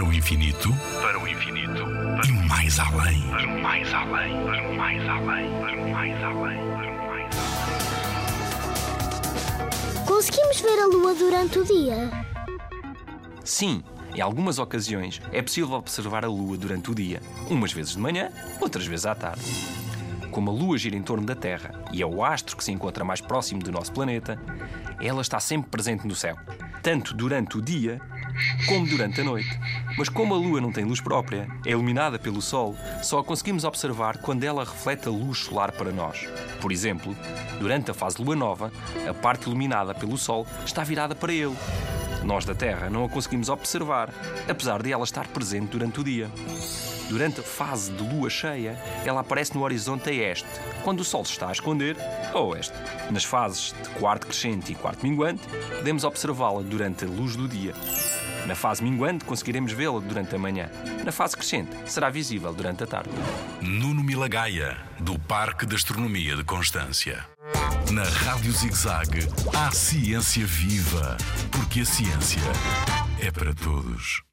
Para o infinito, para o infinito, e mais além. para o mais além, para o mais além, para o mais além, para o mais além. Conseguimos ver a lua durante o dia? Sim, em algumas ocasiões é possível observar a Lua durante o dia, umas vezes de manhã, outras vezes à tarde. Como a Lua gira em torno da Terra e é o astro que se encontra mais próximo do nosso planeta, ela está sempre presente no céu, tanto durante o dia como durante a noite. Mas como a Lua não tem luz própria, é iluminada pelo Sol, só a conseguimos observar quando ela reflete a luz solar para nós. Por exemplo, durante a fase de Lua Nova, a parte iluminada pelo Sol está virada para ele. Nós da Terra não a conseguimos observar, apesar de ela estar presente durante o dia. Durante a fase de lua cheia, ela aparece no horizonte a este, quando o Sol se está a esconder, a oeste. Nas fases de quarto crescente e quarto minguante, podemos observá-la durante a luz do dia. Na fase minguante, conseguiremos vê-la durante a manhã. Na fase crescente, será visível durante a tarde. Nuno Milagaya, do Parque de Astronomia de Constância. Na Rádio ZigZag, há ciência viva, porque a ciência é para todos.